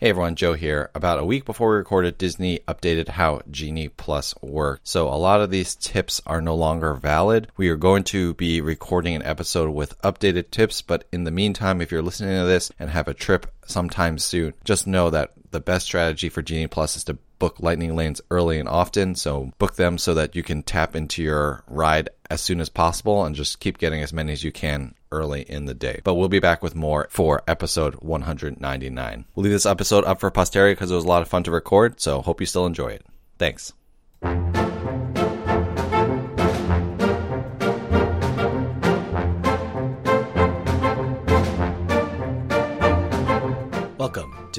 Hey everyone, Joe here. About a week before we recorded, Disney updated how Genie Plus worked. So a lot of these tips are no longer valid. We are going to be recording an episode with updated tips, but in the meantime, if you're listening to this and have a trip sometime soon, just know that the best strategy for Genie Plus is to book lightning lanes early and often. So book them so that you can tap into your ride as soon as possible and just keep getting as many as you can early in the day. But we'll be back with more for episode 199. We'll leave this episode up for posterity because it was a lot of fun to record. So hope you still enjoy it. Thanks.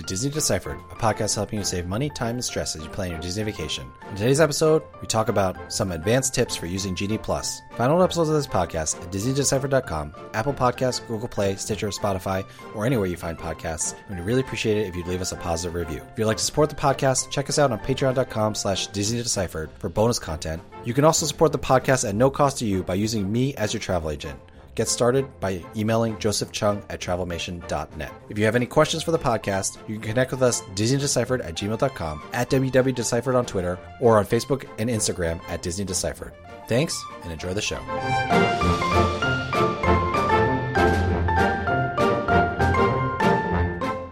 Disney Deciphered, a podcast helping you save money, time, and stress as you plan your Disney vacation. In today's episode, we talk about some advanced tips for using Genie Plus. Find all episodes of this podcast at DisneyDeciphered.com, Apple Podcasts, Google Play, Stitcher, Spotify, or anywhere you find podcasts. And we'd really appreciate it if you'd leave us a positive review. If you'd like to support the podcast, check us out on patreon.com slash Disney for bonus content. You can also support the podcast at no cost to you by using me as your travel agent. Get started by emailing Joseph Chung at travelmation.net. If you have any questions for the podcast, you can connect with us DisneyDeciphered at gmail.com, at WWDeciphered on Twitter, or on Facebook and Instagram at Disney Deciphered. Thanks and enjoy the show.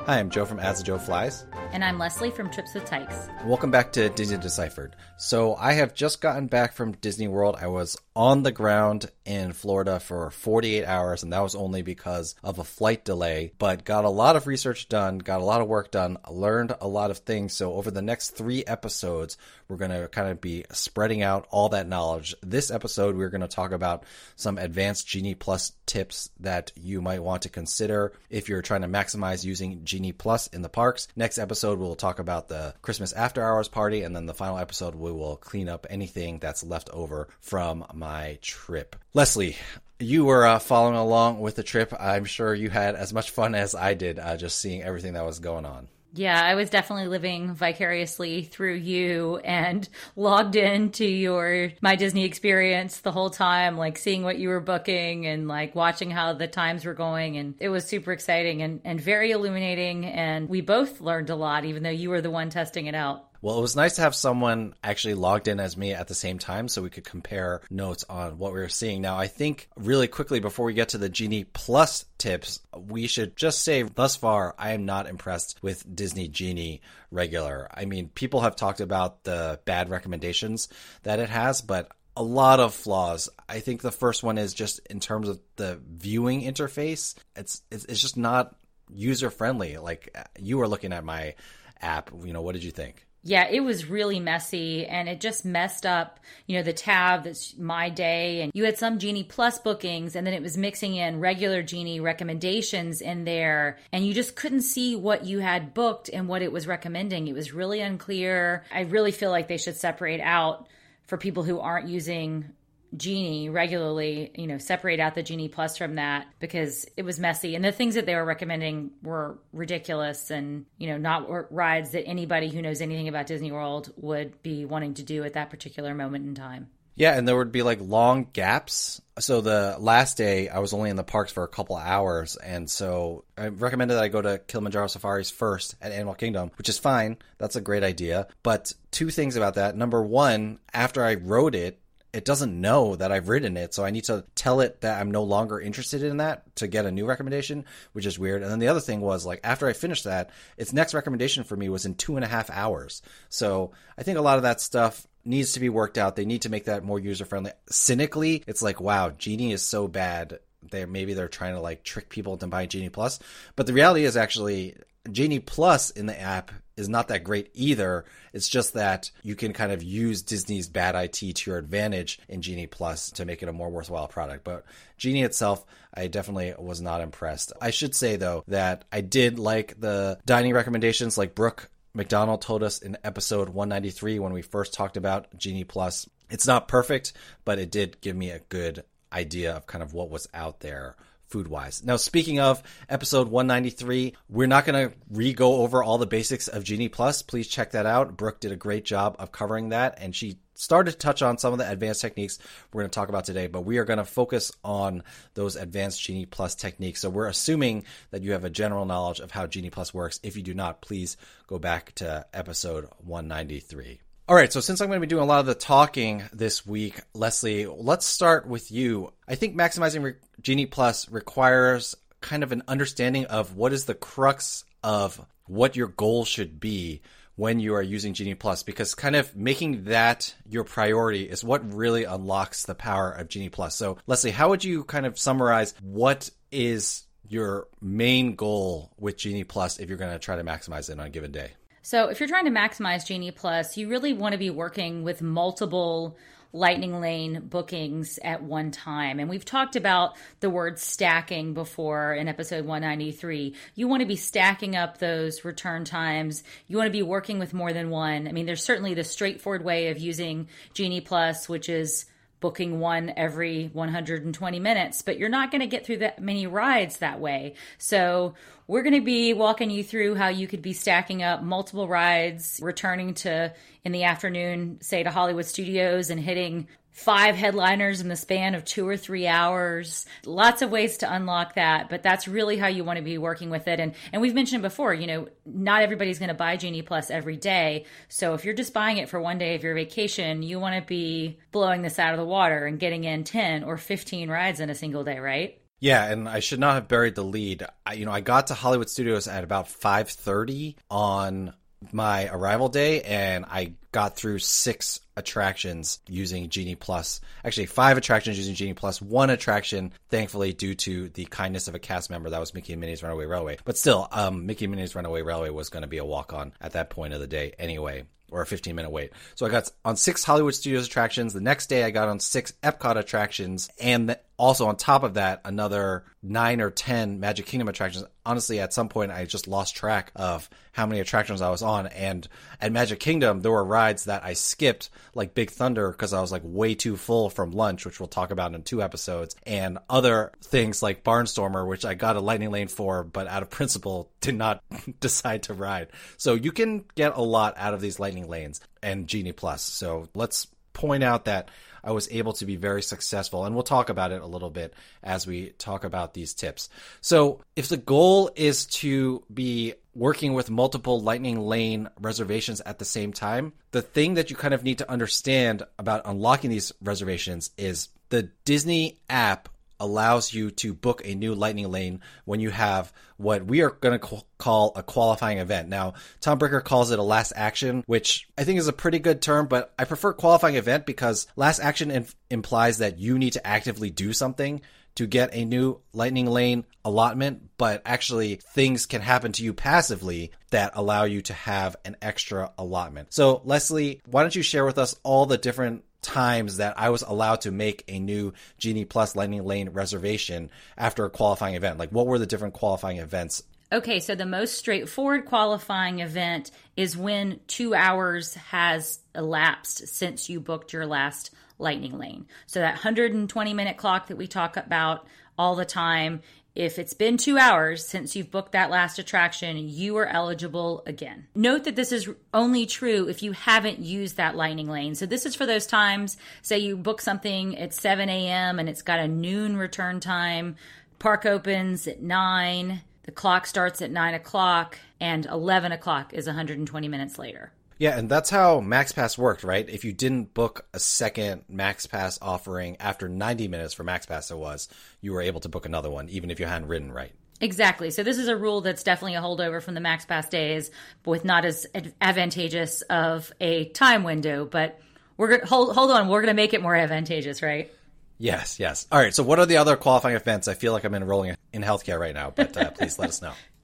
Hi, I'm Joe from As Joe Flies. And I'm Leslie from Trips with Tykes. Welcome back to Disney Deciphered. So, I have just gotten back from Disney World. I was on the ground in Florida for 48 hours, and that was only because of a flight delay, but got a lot of research done, got a lot of work done, learned a lot of things. So, over the next three episodes, we're going to kind of be spreading out all that knowledge. This episode, we're going to talk about some advanced Genie Plus tips that you might want to consider if you're trying to maximize using Genie Plus in the parks. Next episode, we'll talk about the Christmas after hours party, and then the final episode, we will clean up anything that's left over from my trip. Leslie, you were uh, following along with the trip. I'm sure you had as much fun as I did uh, just seeing everything that was going on. Yeah, I was definitely living vicariously through you and logged into your my Disney experience the whole time, like seeing what you were booking and like watching how the times were going and it was super exciting and, and very illuminating and we both learned a lot even though you were the one testing it out. Well, it was nice to have someone actually logged in as me at the same time so we could compare notes on what we were seeing. Now, I think really quickly before we get to the Genie Plus tips, we should just say thus far, I am not impressed with Disney Genie regular. I mean, people have talked about the bad recommendations that it has, but a lot of flaws. I think the first one is just in terms of the viewing interface. It's it's, it's just not user friendly. Like you were looking at my app, you know, what did you think? Yeah, it was really messy and it just messed up, you know, the tab that's my day. And you had some Genie Plus bookings and then it was mixing in regular Genie recommendations in there. And you just couldn't see what you had booked and what it was recommending. It was really unclear. I really feel like they should separate out for people who aren't using Genie regularly, you know, separate out the Genie Plus from that because it was messy. And the things that they were recommending were ridiculous and, you know, not rides that anybody who knows anything about Disney World would be wanting to do at that particular moment in time. Yeah, and there would be like long gaps. So the last day, I was only in the parks for a couple hours, and so I recommended that I go to Kilimanjaro Safaris first at Animal Kingdom, which is fine. That's a great idea. But two things about that. Number one, after I rode it, it doesn't know that I've written it, so I need to tell it that I'm no longer interested in that to get a new recommendation, which is weird. And then the other thing was like after I finished that, its next recommendation for me was in two and a half hours. So I think a lot of that stuff needs to be worked out. They need to make that more user friendly. Cynically, it's like, wow, Genie is so bad. They maybe they're trying to like trick people into buying Genie Plus, but the reality is actually Genie Plus in the app is not that great either. It's just that you can kind of use Disney's bad IT to your advantage in Genie Plus to make it a more worthwhile product. But Genie itself, I definitely was not impressed. I should say though that I did like the dining recommendations like Brooke McDonald told us in episode 193 when we first talked about Genie Plus. It's not perfect, but it did give me a good idea of kind of what was out there food wise. Now, speaking of episode 193, we're not going to re go over all the basics of Genie Plus. Please check that out. Brooke did a great job of covering that, and she started to touch on some of the advanced techniques we're going to talk about today, but we are going to focus on those advanced Genie Plus techniques. So we're assuming that you have a general knowledge of how Genie Plus works. If you do not, please go back to episode 193. All right, so since I'm going to be doing a lot of the talking this week, Leslie, let's start with you. I think maximizing Genie Plus requires kind of an understanding of what is the crux of what your goal should be when you are using Genie Plus, because kind of making that your priority is what really unlocks the power of Genie Plus. So, Leslie, how would you kind of summarize what is your main goal with Genie Plus if you're going to try to maximize it on a given day? So, if you're trying to maximize Genie Plus, you really want to be working with multiple Lightning Lane bookings at one time. And we've talked about the word stacking before in episode 193. You want to be stacking up those return times. You want to be working with more than one. I mean, there's certainly the straightforward way of using Genie Plus, which is booking one every 120 minutes, but you're not going to get through that many rides that way. So, we're going to be walking you through how you could be stacking up multiple rides, returning to in the afternoon, say to Hollywood Studios and hitting five headliners in the span of two or three hours. Lots of ways to unlock that, but that's really how you want to be working with it. And and we've mentioned before, you know, not everybody's going to buy Genie Plus every day. So if you're just buying it for one day of your vacation, you want to be blowing this out of the water and getting in 10 or 15 rides in a single day, right? Yeah, and I should not have buried the lead. I, you know, I got to Hollywood Studios at about 5:30 on my arrival day and I got through six attractions using Genie Plus. Actually, five attractions using Genie Plus. One attraction, thankfully, due to the kindness of a cast member, that was Mickey and Minnie's Runaway Railway. But still, um, Mickey and Minnie's Runaway Railway was going to be a walk on at that point of the day anyway or a 15 minute wait. So I got on six Hollywood Studios attractions. The next day I got on six Epcot attractions and also on top of that another 9 or 10 Magic Kingdom attractions. Honestly, at some point I just lost track of how many attractions I was on and at Magic Kingdom there were rides that I skipped like Big Thunder because I was like way too full from lunch, which we'll talk about in two episodes, and other things like Barnstormer which I got a lightning lane for but out of principle did not decide to ride. So you can get a lot out of these lightning lanes and Genie Plus. So let's point out that I was able to be very successful. And we'll talk about it a little bit as we talk about these tips. So, if the goal is to be working with multiple lightning lane reservations at the same time, the thing that you kind of need to understand about unlocking these reservations is the Disney app allows you to book a new lightning lane when you have what we are going to call a qualifying event. Now, Tom Bricker calls it a last action, which I think is a pretty good term, but I prefer qualifying event because last action inf- implies that you need to actively do something to get a new lightning lane allotment, but actually things can happen to you passively that allow you to have an extra allotment. So, Leslie, why don't you share with us all the different times that I was allowed to make a new Genie Plus Lightning Lane reservation after a qualifying event? Like, what were the different qualifying events? Okay, so the most straightforward qualifying event is when two hours has elapsed since you booked your last lightning lane. So that 120 minute clock that we talk about all the time if it's been two hours since you've booked that last attraction, you are eligible again. Note that this is only true if you haven't used that lightning lane. So this is for those times, say you book something at 7 a.m. and it's got a noon return time. Park opens at 9. The clock starts at 9 o'clock, and 11 o'clock is 120 minutes later. Yeah, and that's how MaxPass worked, right? If you didn't book a second MaxPass offering after 90 minutes for MaxPass, it was, you were able to book another one, even if you hadn't ridden right. Exactly. So this is a rule that's definitely a holdover from the MaxPass days, but with not as advantageous of a time window. But we're going to hold, hold on. We're going to make it more advantageous, right? Yes, yes. All right. So what are the other qualifying events? I feel like I'm enrolling in healthcare right now, but uh, please let us know.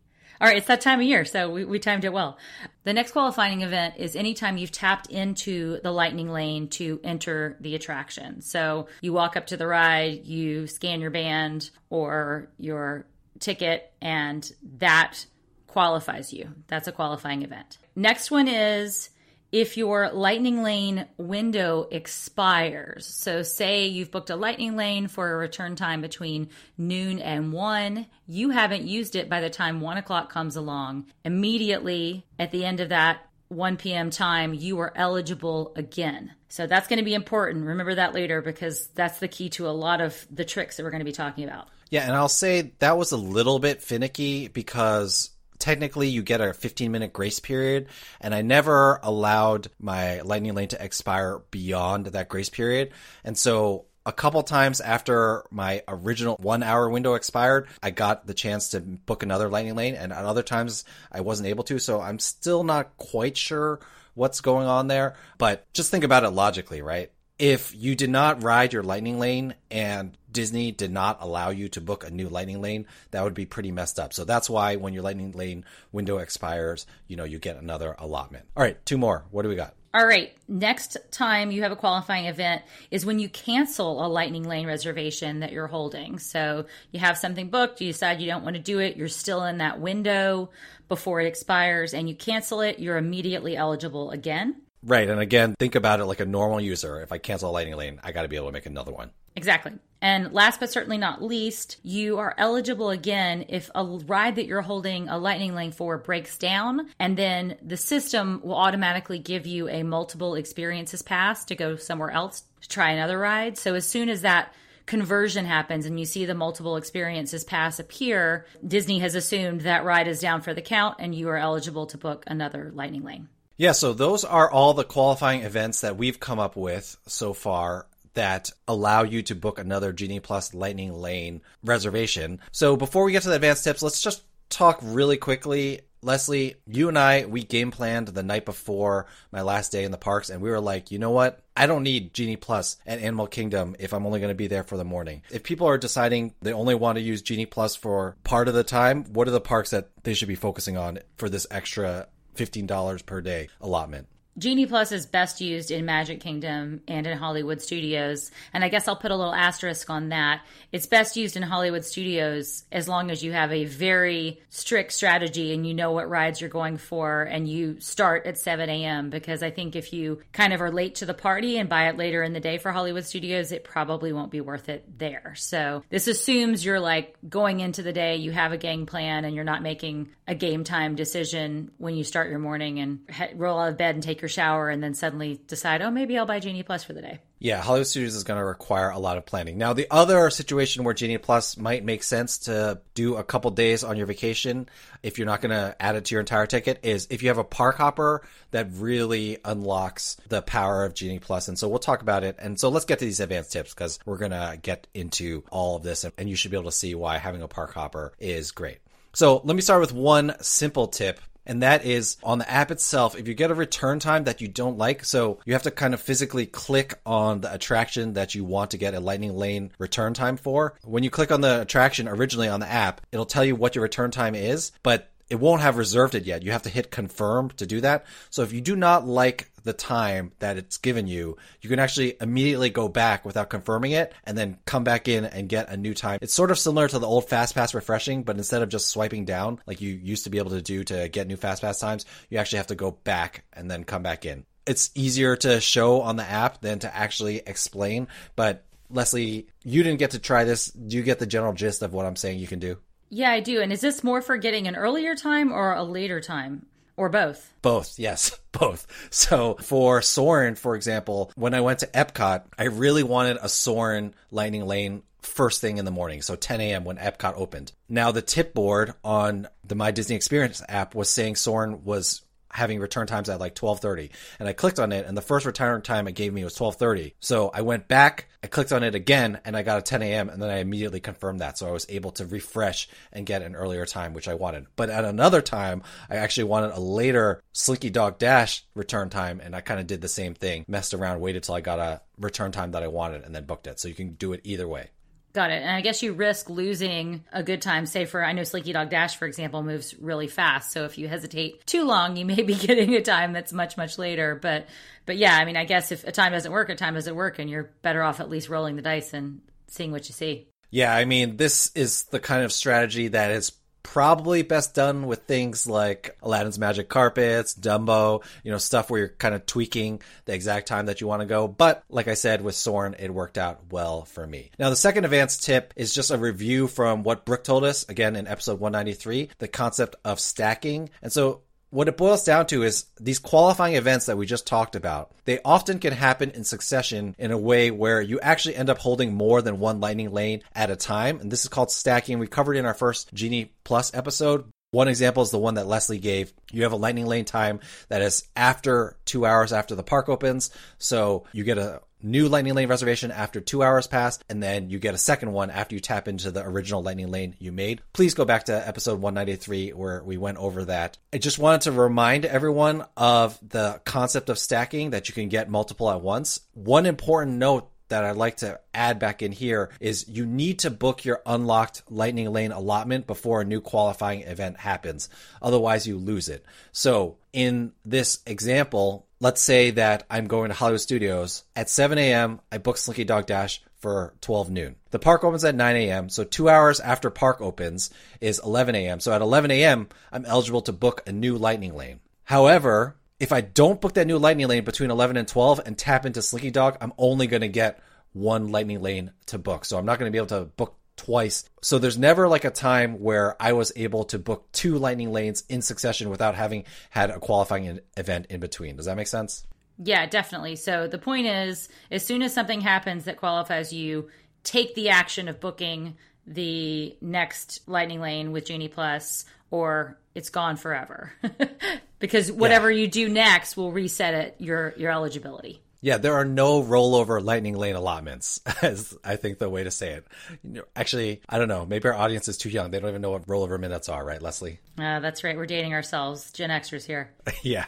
All right, it's that time of year, so we, we timed it well. The next qualifying event is anytime you've tapped into the lightning lane to enter the attraction. So you walk up to the ride, you scan your band or your ticket, and that qualifies you. That's a qualifying event. Next one is if your lightning lane window expires. So, say you've booked a lightning lane for a return time between noon and one, you haven't used it by the time one o'clock comes along. Immediately at the end of that 1 p.m. time, you are eligible again. So, that's going to be important. Remember that later because that's the key to a lot of the tricks that we're going to be talking about. Yeah, and I'll say that was a little bit finicky because technically you get a 15 minute grace period and I never allowed my lightning lane to expire beyond that grace period. And so a couple times after my original one hour window expired, I got the chance to book another lightning lane and at other times I wasn't able to. So I'm still not quite sure what's going on there, but just think about it logically, right? If you did not ride your lightning lane and Disney did not allow you to book a new lightning lane, that would be pretty messed up. So that's why when your lightning lane window expires, you know, you get another allotment. All right, two more. What do we got? All right. Next time you have a qualifying event is when you cancel a lightning lane reservation that you're holding. So you have something booked, you decide you don't want to do it, you're still in that window before it expires, and you cancel it, you're immediately eligible again. Right. And again, think about it like a normal user. If I cancel a lightning lane, I got to be able to make another one. Exactly. And last but certainly not least, you are eligible again if a ride that you're holding a lightning lane for breaks down, and then the system will automatically give you a multiple experiences pass to go somewhere else to try another ride. So as soon as that conversion happens and you see the multiple experiences pass appear, Disney has assumed that ride is down for the count and you are eligible to book another lightning lane. Yeah, so those are all the qualifying events that we've come up with so far that allow you to book another Genie Plus Lightning Lane reservation. So before we get to the advanced tips, let's just talk really quickly. Leslie, you and I, we game planned the night before my last day in the parks, and we were like, you know what? I don't need Genie Plus and Animal Kingdom if I'm only going to be there for the morning. If people are deciding they only want to use Genie Plus for part of the time, what are the parks that they should be focusing on for this extra $15 per day allotment? Genie Plus is best used in Magic Kingdom and in Hollywood Studios. And I guess I'll put a little asterisk on that. It's best used in Hollywood Studios as long as you have a very strict strategy and you know what rides you're going for and you start at 7 a.m. Because I think if you kind of are late to the party and buy it later in the day for Hollywood Studios, it probably won't be worth it there. So this assumes you're like going into the day, you have a game plan and you're not making a game time decision when you start your morning and roll out of bed and take your shower and then suddenly decide, oh, maybe I'll buy Genie Plus for the day. Yeah, Hollywood Studios is going to require a lot of planning. Now, the other situation where Genie Plus might make sense to do a couple days on your vacation, if you're not going to add it to your entire ticket, is if you have a park hopper that really unlocks the power of Genie Plus. And so we'll talk about it. And so let's get to these advanced tips because we're going to get into all of this and you should be able to see why having a park hopper is great. So let me start with one simple tip and that is on the app itself. If you get a return time that you don't like, so you have to kind of physically click on the attraction that you want to get a lightning lane return time for. When you click on the attraction originally on the app, it'll tell you what your return time is, but it won't have reserved it yet. You have to hit confirm to do that. So if you do not like the time that it's given you, you can actually immediately go back without confirming it and then come back in and get a new time. It's sort of similar to the old FastPass refreshing, but instead of just swiping down like you used to be able to do to get new FastPass times, you actually have to go back and then come back in. It's easier to show on the app than to actually explain, but Leslie, you didn't get to try this. Do you get the general gist of what I'm saying you can do? Yeah, I do. And is this more for getting an earlier time or a later time? Or both? Both, yes, both. So for Soarin', for example, when I went to Epcot, I really wanted a Soarin' Lightning Lane first thing in the morning, so 10 a.m. when Epcot opened. Now the tip board on the My Disney Experience app was saying Soarin' was having return times at like 12:30 and I clicked on it and the first return time it gave me was 12:30. So I went back, I clicked on it again and I got a 10 a.m. and then I immediately confirmed that. So I was able to refresh and get an earlier time which I wanted. But at another time, I actually wanted a later Slinky Dog Dash return time and I kind of did the same thing, messed around, waited till I got a return time that I wanted and then booked it. So you can do it either way. Got it. And I guess you risk losing a good time. Say for, I know Slinky Dog Dash, for example, moves really fast. So if you hesitate too long, you may be getting a time that's much, much later. But, but yeah, I mean, I guess if a time doesn't work, a time doesn't work, and you're better off at least rolling the dice and seeing what you see. Yeah, I mean, this is the kind of strategy that is probably best done with things like Aladdin's Magic Carpets, Dumbo, you know, stuff where you're kind of tweaking the exact time that you want to go. But like I said, with Soarin', it worked out well for me. Now, the second advanced tip is just a review from what Brooke told us, again, in episode 193, the concept of stacking. And so what it boils down to is these qualifying events that we just talked about, they often can happen in succession in a way where you actually end up holding more than one lightning lane at a time. And this is called stacking. We covered in our first Genie Plus episode. One example is the one that Leslie gave. You have a lightning lane time that is after two hours after the park opens. So you get a new Lightning Lane reservation after two hours passed, and then you get a second one after you tap into the original Lightning Lane you made. Please go back to episode 193 where we went over that. I just wanted to remind everyone of the concept of stacking that you can get multiple at once. One important note that I'd like to add back in here is you need to book your unlocked Lightning Lane allotment before a new qualifying event happens. Otherwise, you lose it. So, in this example, let's say that I'm going to Hollywood Studios at 7 a.m. I book Slinky Dog Dash for 12 noon. The park opens at 9 a.m. So two hours after park opens is 11 a.m. So at 11 a.m. I'm eligible to book a new lightning lane. However, if I don't book that new lightning lane between 11 and 12 and tap into Slinky Dog, I'm only going to get one lightning lane to book. So I'm not going to be able to book twice. So there's never like a time where I was able to book two lightning lanes in succession without having had a qualifying event in between. Does that make sense? Yeah, definitely. So the point is, as soon as something happens that qualifies you, take the action of booking the next lightning lane with Genie Plus or it's gone forever. because whatever yeah. you do next will reset it your your eligibility. Yeah, there are no rollover lightning lane allotments, as I think the way to say it. You know, actually, I don't know. Maybe our audience is too young. They don't even know what rollover minutes are, right, Leslie? Uh, that's right. We're dating ourselves. Gen Xers here. yeah.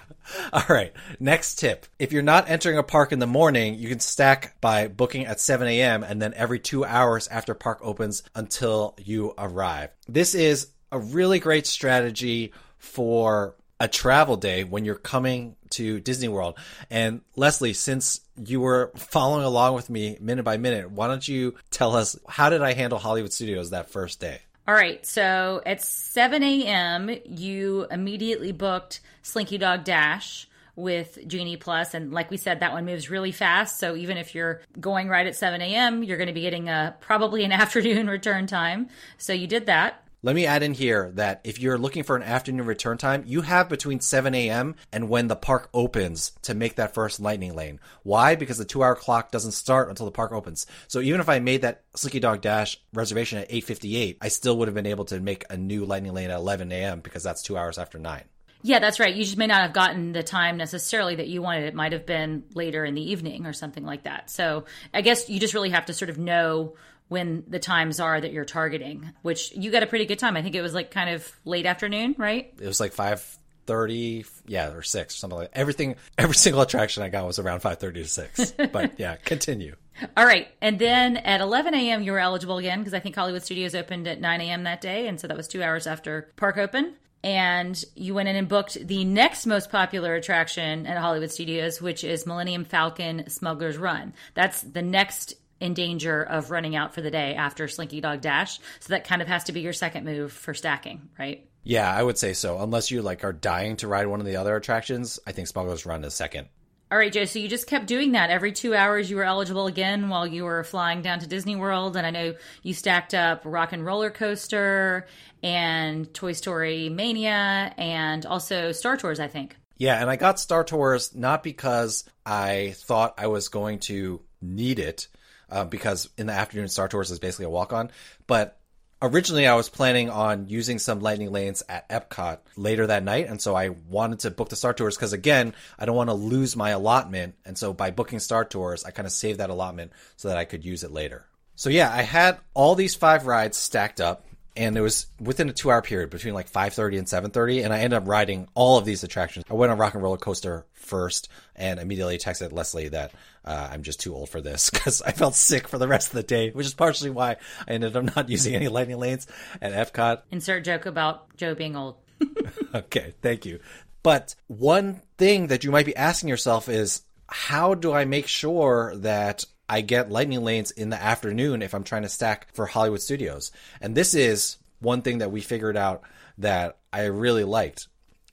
All right. Next tip. If you're not entering a park in the morning, you can stack by booking at 7 a.m. and then every two hours after park opens until you arrive. This is a really great strategy for a travel day when you're coming to Disney World. And Leslie, since you were following along with me minute by minute, why don't you tell us how did I handle Hollywood Studios that first day? All right, so at 7 a.m., you immediately booked Slinky Dog Dash with Genie Plus, and like we said, that one moves really fast. So even if you're going right at 7 a.m., you're going to be getting a probably an afternoon return time. So you did that. Let me add in here that if you're looking for an afternoon return time, you have between 7 a.m. and when the park opens to make that first lightning lane. Why? Because the two hour clock doesn't start until the park opens. So even if I made that Slinky Dog Dash reservation at 8.58, I still would have been able to make a new lightning lane at 11 a.m. because that's two hours after 9. Yeah, that's right. You just may not have gotten the time necessarily that you wanted. It might have been later in the evening or something like that. So I guess you just really have to sort of know when the times are that you're targeting, which you got a pretty good time. I think it was like kind of late afternoon, right? It was like five thirty, yeah, or six, or something like that. everything. Every single attraction I got was around five thirty to six. but yeah, continue. All right, and then at eleven a.m. you were eligible again because I think Hollywood Studios opened at nine a.m. that day, and so that was two hours after park open. And you went in and booked the next most popular attraction at Hollywood Studios, which is Millennium Falcon Smuggler's Run. That's the next in danger of running out for the day after Slinky Dog Dash. So that kind of has to be your second move for stacking, right? Yeah, I would say so. Unless you like are dying to ride one of the other attractions, I think Smuggler's Run is second. All right, Joe. So you just kept doing that. Every two hours, you were eligible again while you were flying down to Disney World. And I know you stacked up Rock and Roller Coaster and Toy Story Mania and also Star Tours, I think. Yeah, and I got Star Tours not because I thought I was going to need it, uh, because in the afternoon Star Tours is basically a walk on. But originally I was planning on using some lightning lanes at Epcot later that night, and so I wanted to book the Star Tours because again I don't want to lose my allotment, and so by booking Star Tours I kind of saved that allotment so that I could use it later. So yeah, I had all these five rides stacked up. And it was within a two hour period between like 5.30 and 7.30 and i ended up riding all of these attractions. I went on rock and roller coaster first and immediately texted leslie that uh, i'm just too old for this because i felt sick for the rest of the day which is partially why i ended up not using any lightning lanes at epcot. Insert joke about Joe being old. okay thank you. But one thing that you might be asking yourself is how do i make sure that I get lightning lanes in the afternoon if I'm trying to stack for Hollywood Studios. And this is one thing that we figured out that I really liked.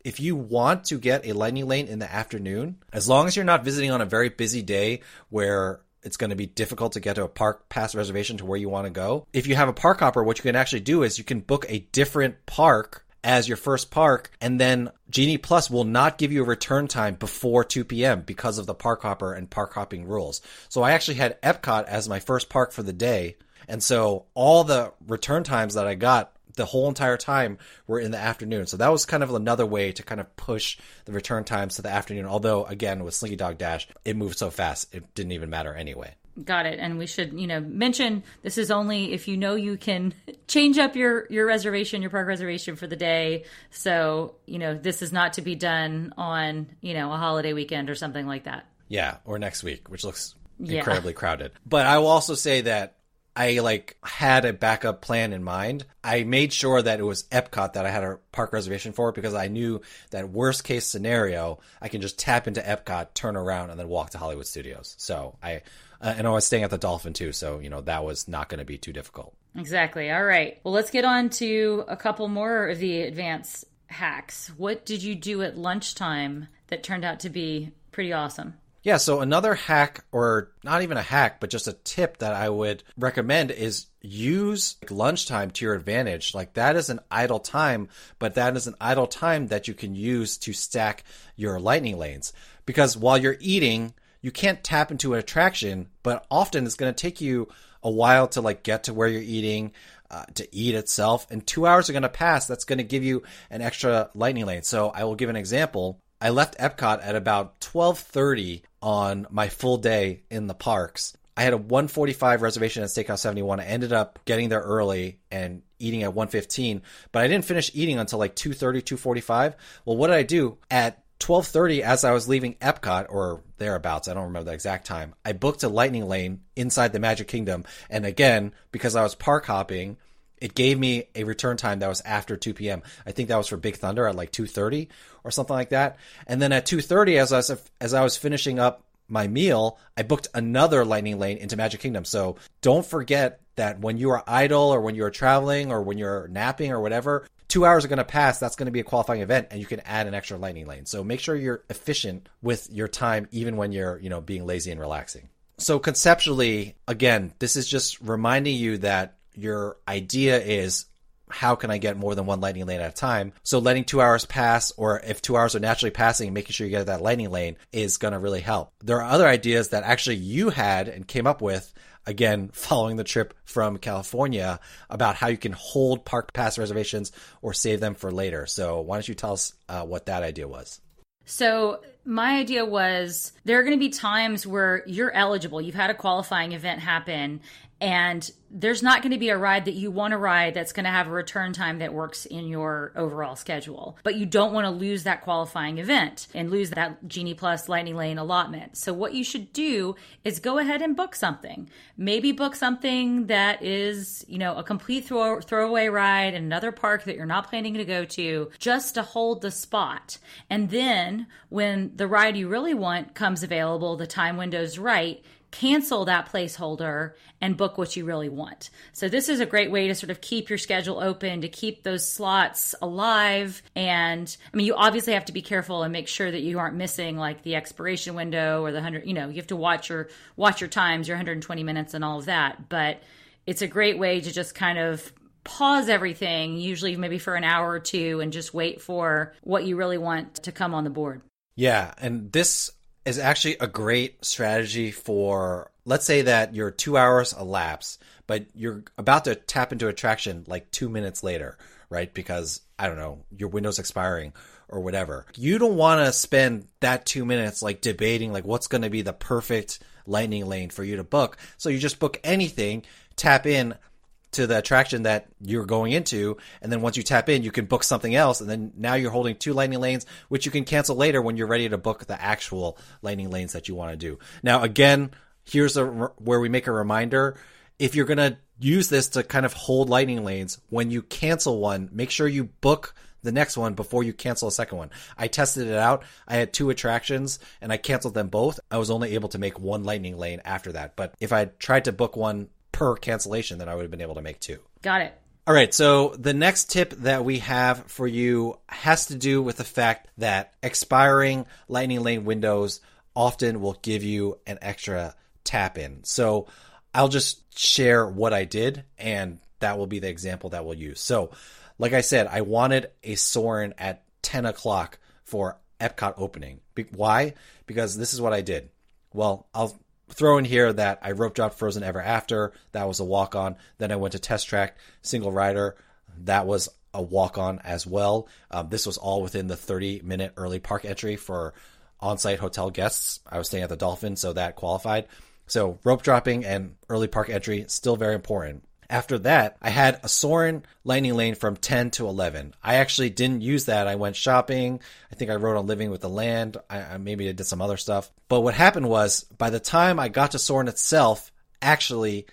If you want to get a lightning lane in the afternoon, as long as you're not visiting on a very busy day where it's going to be difficult to get to a park pass reservation to where you want to go. If you have a park hopper, what you can actually do is you can book a different park as your first park, and then Genie Plus will not give you a return time before 2 p.m. because of the park hopper and park hopping rules. So I actually had Epcot as my first park for the day. And so all the return times that I got the whole entire time were in the afternoon. So that was kind of another way to kind of push the return times to the afternoon. Although again, with Slinky Dog Dash, it moved so fast, it didn't even matter anyway. Got it. And we should, you know, mention this is only if you know you can change up your your reservation, your park reservation for the day. So, you know, this is not to be done on, you know, a holiday weekend or something like that. Yeah, or next week, which looks Yeah. incredibly crowded. But I will also say that I like had a backup plan in mind. I made sure that it was Epcot that I had a park reservation for because I knew that worst case scenario, I can just tap into Epcot, turn around, and then walk to Hollywood Studios. So I, uh, and I was staying at the Dolphin too, so you know that was not going to be too difficult. Exactly. All right. Well, let's get on to a couple more of the advanced hacks. What did you do at lunchtime that turned out to be pretty awesome? Yeah, so another hack, or not even a hack, but just a tip that I would recommend is use lunchtime to your advantage. Like that is an idle time, but that is an idle time that you can use to stack your lightning lanes. Because while you're eating, you can't tap into an attraction, but often it's going to take you a while to like get to where you're eating. Uh, to eat itself and two hours are going to pass that's going to give you an extra lightning lane so i will give an example I left Epcot at about 12:30 on my full day in the parks. I had a 145 reservation at Steakhouse 71. I ended up getting there early and eating at 115, but I didn't finish eating until like 2:30, 2:45. Well, what did I do at 12:30 as I was leaving Epcot or thereabouts, I don't remember the exact time. I booked a lightning lane inside the Magic Kingdom, and again, because I was park hopping, it gave me a return time that was after 2 p.m. I think that was for Big Thunder at like 2:30 or something like that. And then at 2:30, as I was as I was finishing up my meal, I booked another lightning lane into Magic Kingdom. So don't forget that when you are idle or when you're traveling or when you're napping or whatever, two hours are going to pass. That's going to be a qualifying event, and you can add an extra lightning lane. So make sure you're efficient with your time, even when you're you know being lazy and relaxing. So conceptually, again, this is just reminding you that your idea is how can I get more than one lightning lane at a time? So letting two hours pass, or if two hours are naturally passing, making sure you get that lightning lane is going to really help. There are other ideas that actually you had and came up with, again, following the trip from California about how you can hold park pass reservations or save them for later. So why don't you tell us uh, what that idea was? So, my idea was there are going to be times where you're eligible. You've had a qualifying event happen, and there's not going to be a ride that you want to ride that's going to have a return time that works in your overall schedule. But you don't want to lose that qualifying event and lose that Genie Plus Lightning Lane allotment. So, what you should do is go ahead and book something. Maybe book something that is, you know, a complete throw- throwaway ride in another park that you're not planning to go to just to hold the spot. And then when the ride you really want comes available, the time window's right, cancel that placeholder and book what you really want. So this is a great way to sort of keep your schedule open, to keep those slots alive. And I mean, you obviously have to be careful and make sure that you aren't missing like the expiration window or the 100, you know, you have to watch your watch your times, your 120 minutes and all of that, but it's a great way to just kind of pause everything, usually maybe for an hour or two and just wait for what you really want to come on the board. Yeah, and this is actually a great strategy for let's say that your two hours elapse, but you're about to tap into attraction like two minutes later, right? Because I don't know, your window's expiring or whatever. You don't want to spend that two minutes like debating like what's going to be the perfect lightning lane for you to book. So you just book anything, tap in, to the attraction that you're going into. And then once you tap in, you can book something else. And then now you're holding two lightning lanes, which you can cancel later when you're ready to book the actual lightning lanes that you want to do. Now, again, here's a, where we make a reminder. If you're going to use this to kind of hold lightning lanes, when you cancel one, make sure you book the next one before you cancel a second one. I tested it out. I had two attractions and I canceled them both. I was only able to make one lightning lane after that. But if I tried to book one per cancellation, then I would have been able to make two. Got it. All right, so the next tip that we have for you has to do with the fact that expiring lightning lane windows often will give you an extra tap in. So I'll just share what I did and that will be the example that we'll use. So like I said, I wanted a Soarin' at 10 o'clock for Epcot opening. Be- why? Because this is what I did. Well, I'll throw in here that I rope dropped Frozen Ever After. That was a walk on. Then I went to Test Track Single Rider. That was a walk on as well. Um, this was all within the 30 minute early park entry for on site hotel guests. I was staying at the Dolphin, so that qualified. So rope dropping and early park entry still very important. After that, I had a Soarin' lightning lane from 10 to 11. I actually didn't use that. I went shopping. I think I rode on Living with the Land. I, I maybe I did some other stuff. But what happened was, by the time I got to Soarin' itself, actually,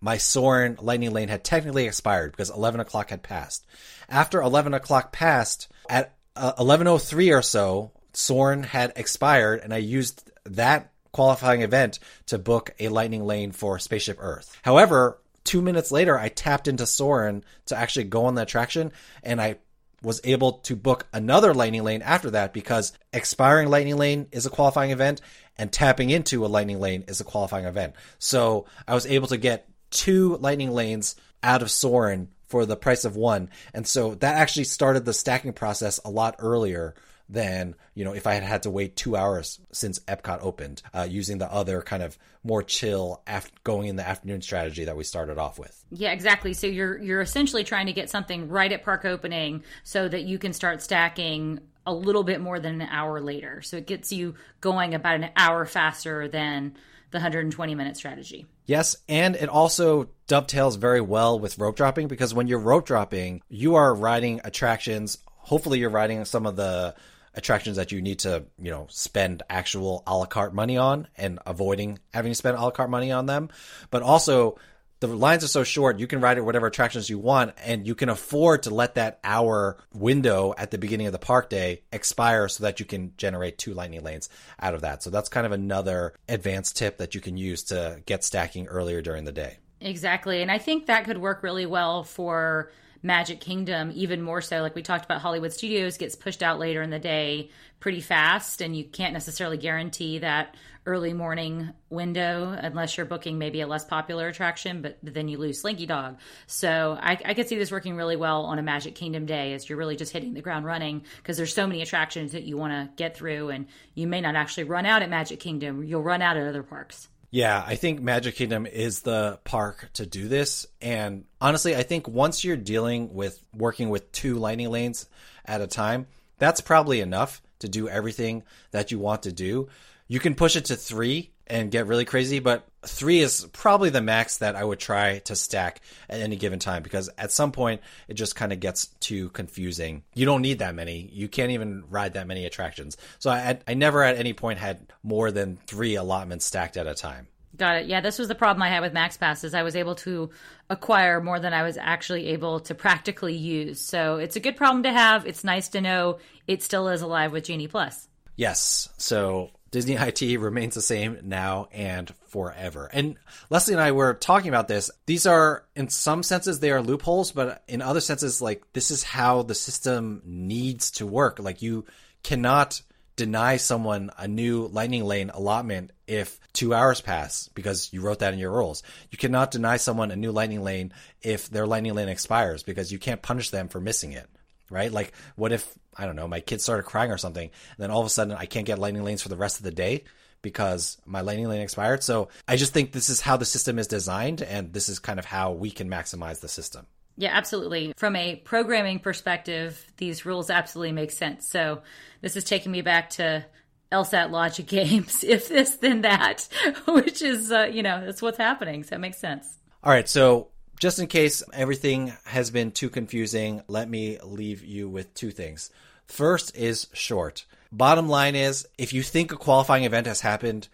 my Soarin' lightning lane had technically expired because 11 o'clock had passed. After 11 o'clock passed, at uh, 11.03 or so, Soarin' had expired and I used that qualifying event to book a lightning lane for Spaceship Earth. However, two minutes later, I tapped into Soarin' to actually go on the attraction, and I was able to book another lightning lane after that because expiring lightning lane is a qualifying event and tapping into a lightning lane is a qualifying event. So I was able to get two lightning lanes out of Soarin' for the price of one. And so that actually started the stacking process a lot earlier than you know if I had had to wait two hours since Epcot opened, uh, using the other kind of more chill af- going in the afternoon strategy that we started off with. Yeah, exactly. So you're you're essentially trying to get something right at park opening so that you can start stacking a little bit more than an hour later. So it gets you going about an hour faster than the 120 minute strategy. Yes, and it also dovetails very well with rope dropping because when you're rope dropping, you are riding attractions. Hopefully, you're riding some of the attractions that you need to, you know, spend actual a la carte money on and avoiding having to spend a la carte money on them. But also, the lines are so short, you can ride at whatever attractions you want, and you can afford to let that hour window at the beginning of the park day expire so that you can generate two lightning lanes out of that. So that's kind of another advanced tip that you can use to get stacking earlier during the day. Exactly. And I think that could work really well for Magic Kingdom, even more so. Like we talked about, Hollywood Studios gets pushed out later in the day pretty fast, and you can't necessarily guarantee that early morning window unless you're booking maybe a less popular attraction, but then you lose Slinky Dog. So I, I could see this working really well on a Magic Kingdom day as you're really just hitting the ground running because there's so many attractions that you want to get through, and you may not actually run out at Magic Kingdom. You'll run out at other parks. Yeah, I think Magic Kingdom is the park to do this. And honestly, I think once you're dealing with working with two lightning lanes at a time, that's probably enough to do everything that you want to do. You can push it to three and get really crazy, but three is probably the max that I would try to stack at any given time because at some point it just kind of gets too confusing. You don't need that many. You can't even ride that many attractions. So I, I never at any point had more than three allotments stacked at a time. Got it. Yeah, this was the problem I had with Max Passes. I was able to acquire more than I was actually able to practically use. So it's a good problem to have. It's nice to know it still is alive with Genie Plus. Yes. So Disney IT remains the same now and forever. And Leslie and I were talking about this. These are, in some senses, they are loopholes, but in other senses, like this is how the system needs to work. Like you cannot deny someone a new lightning lane allotment if two hours pass because you wrote that in your rules. You cannot deny someone a new lightning lane if their lightning lane expires because you can't punish them for missing it right? Like, what if I don't know, my kid started crying or something, and then all of a sudden I can't get lightning lanes for the rest of the day because my lightning lane expired. So I just think this is how the system is designed, and this is kind of how we can maximize the system. Yeah, absolutely. From a programming perspective, these rules absolutely make sense. So this is taking me back to LSAT logic games. If this, then that, which is, uh, you know, that's what's happening. So it makes sense. All right. So just in case everything has been too confusing, let me leave you with two things. First is short. Bottom line is if you think a qualifying event has happened,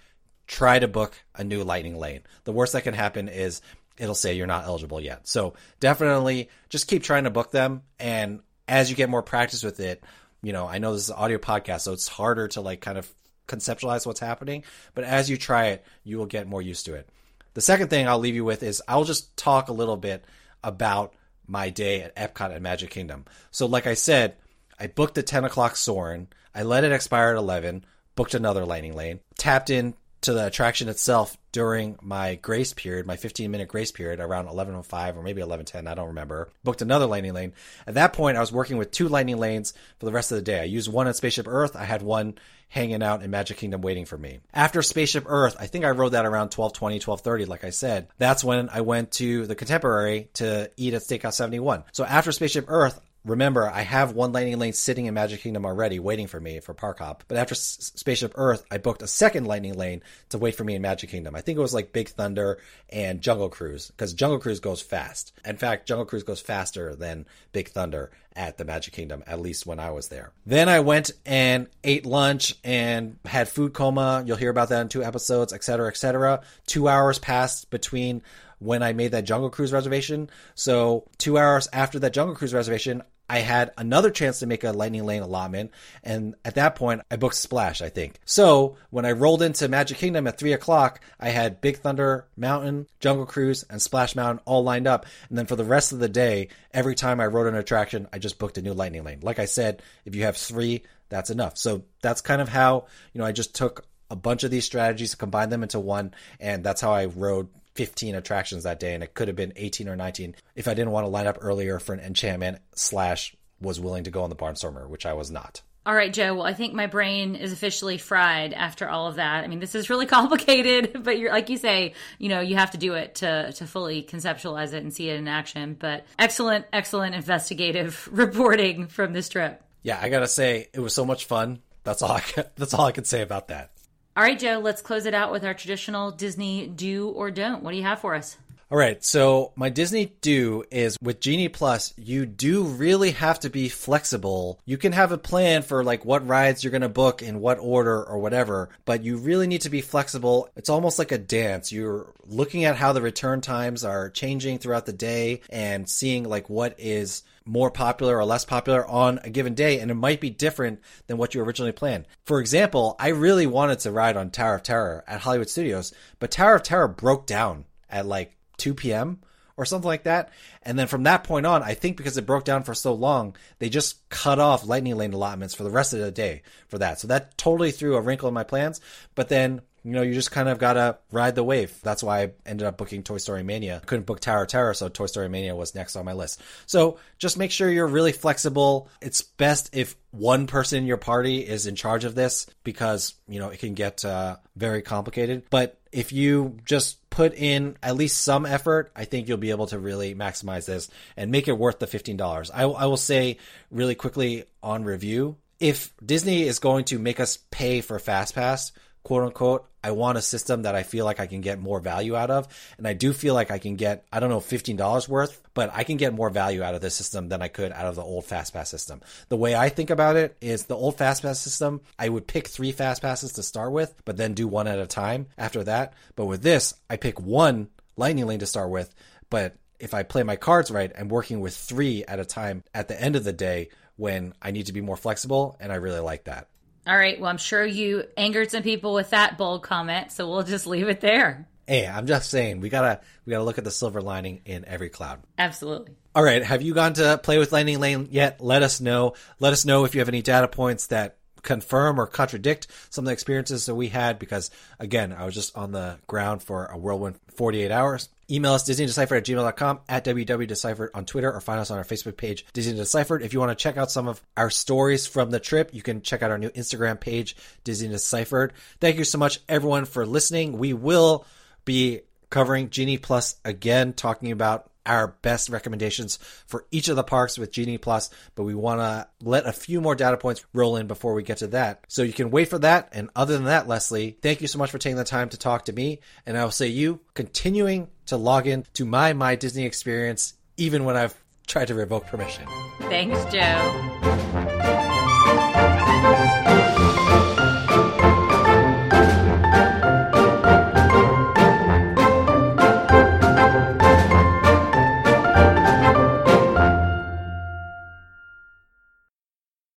try to book a new lightning lane. The worst that can happen is it'll say you're not eligible yet. So definitely just keep trying to book them. And as you get more practice with it, you know, I know this is an audio podcast, so it's harder to like kind of conceptualize what's happening. But as you try it, you will get more used to it. The second thing I'll leave you with is I'll just talk a little bit about my day at Epcot and Magic Kingdom. So, like I said, I booked a 10 o'clock Soarin'. I let it expire at 11, booked another Lightning Lane, tapped in to the attraction itself during my grace period, my 15 minute grace period around 11:05 or maybe 11:10, I don't remember. Booked another lightning lane. At that point, I was working with two lightning lanes for the rest of the day. I used one at Spaceship Earth. I had one hanging out in Magic Kingdom waiting for me. After Spaceship Earth, I think I rode that around 12:20, 12:30 like I said. That's when I went to the Contemporary to eat at Steakhouse 71. So after Spaceship Earth, remember, I have one lightning lane sitting in Magic Kingdom already, waiting for me for Park Hop. But after S- Spaceship Earth, I booked a second lightning lane to wait for me in Magic Kingdom. I think it was like Big Thunder and Jungle Cruise because Jungle Cruise goes fast. In fact, Jungle Cruise goes faster than Big Thunder at the Magic Kingdom, at least when I was there. Then I went and ate lunch and had food coma. You'll hear about that in two episodes, etc., etc. Two hours passed between when I made that Jungle Cruise reservation. So two hours after that Jungle Cruise reservation, I had another chance to make a Lightning Lane allotment, and at that point, I booked Splash, I think. So when I rolled into Magic Kingdom at three o'clock, I had Big Thunder Mountain, Jungle Cruise, and Splash Mountain all lined up. And then for the rest of the day, every time I rode an attraction, I just booked a new Lightning Lane. Like I said, if you have three, that's enough. So that's kind of how, you know, I just took a bunch of these strategies, combined them into one, and that's how I rode 15 attractions that day, and it could have been 18 or 19 if I didn't want to line up earlier for an enchantment slash was willing to go on the Barnstormer, which I was not. All right, Joe. Well, I think my brain is officially fried after all of that. I mean, this is really complicated, but you're like you say, you know, you have to do it to to fully conceptualize it and see it in action. But excellent, excellent investigative reporting from this trip. Yeah, I gotta say, it was so much fun. That's all I that's all I can say about that. All right, Joe, let's close it out with our traditional Disney do or don't. What do you have for us? All right, so my Disney do is with Genie Plus, you do really have to be flexible. You can have a plan for like what rides you're going to book in what order or whatever, but you really need to be flexible. It's almost like a dance. You're looking at how the return times are changing throughout the day and seeing like what is more popular or less popular on a given day, and it might be different than what you originally planned. For example, I really wanted to ride on Tower of Terror at Hollywood Studios, but Tower of Terror broke down at like 2 p.m. or something like that. And then from that point on, I think because it broke down for so long, they just cut off Lightning Lane allotments for the rest of the day for that. So that totally threw a wrinkle in my plans. But then you know, you just kind of gotta ride the wave. That's why I ended up booking Toy Story Mania. Couldn't book Tower Terror, so Toy Story Mania was next on my list. So just make sure you're really flexible. It's best if one person in your party is in charge of this because, you know, it can get uh, very complicated. But if you just put in at least some effort, I think you'll be able to really maximize this and make it worth the $15. I, I will say really quickly on review, if Disney is going to make us pay for FastPass, quote unquote, I want a system that I feel like I can get more value out of. And I do feel like I can get, I don't know, $15 worth, but I can get more value out of this system than I could out of the old FastPass system. The way I think about it is the old FastPass system, I would pick three FastPasses to start with, but then do one at a time after that. But with this, I pick one Lightning Lane to start with, but if I play my cards right, I'm working with three at a time at the end of the day when I need to be more flexible, and I really like that. All right. Well, I'm sure you angered some people with that bold comment, so we'll just leave it there. Hey, I'm just saying we gotta we gotta look at the silver lining in every cloud. Absolutely. All right. Have you gone to play with Lightning Lane yet? Let us know. Let us know if you have any data points that confirm or contradict some of the experiences that we had because again i was just on the ground for a whirlwind 48 hours email us disneydeciphered at gmail.com at www.deciphered on twitter or find us on our facebook page disney deciphered if you want to check out some of our stories from the trip you can check out our new instagram page disney deciphered thank you so much everyone for listening we will be covering genie plus again talking about our best recommendations for each of the parks with Genie Plus, but we want to let a few more data points roll in before we get to that. So you can wait for that. And other than that, Leslie, thank you so much for taking the time to talk to me. And I will say you continuing to log in to my My Disney experience even when I've tried to revoke permission. Thanks, Joe.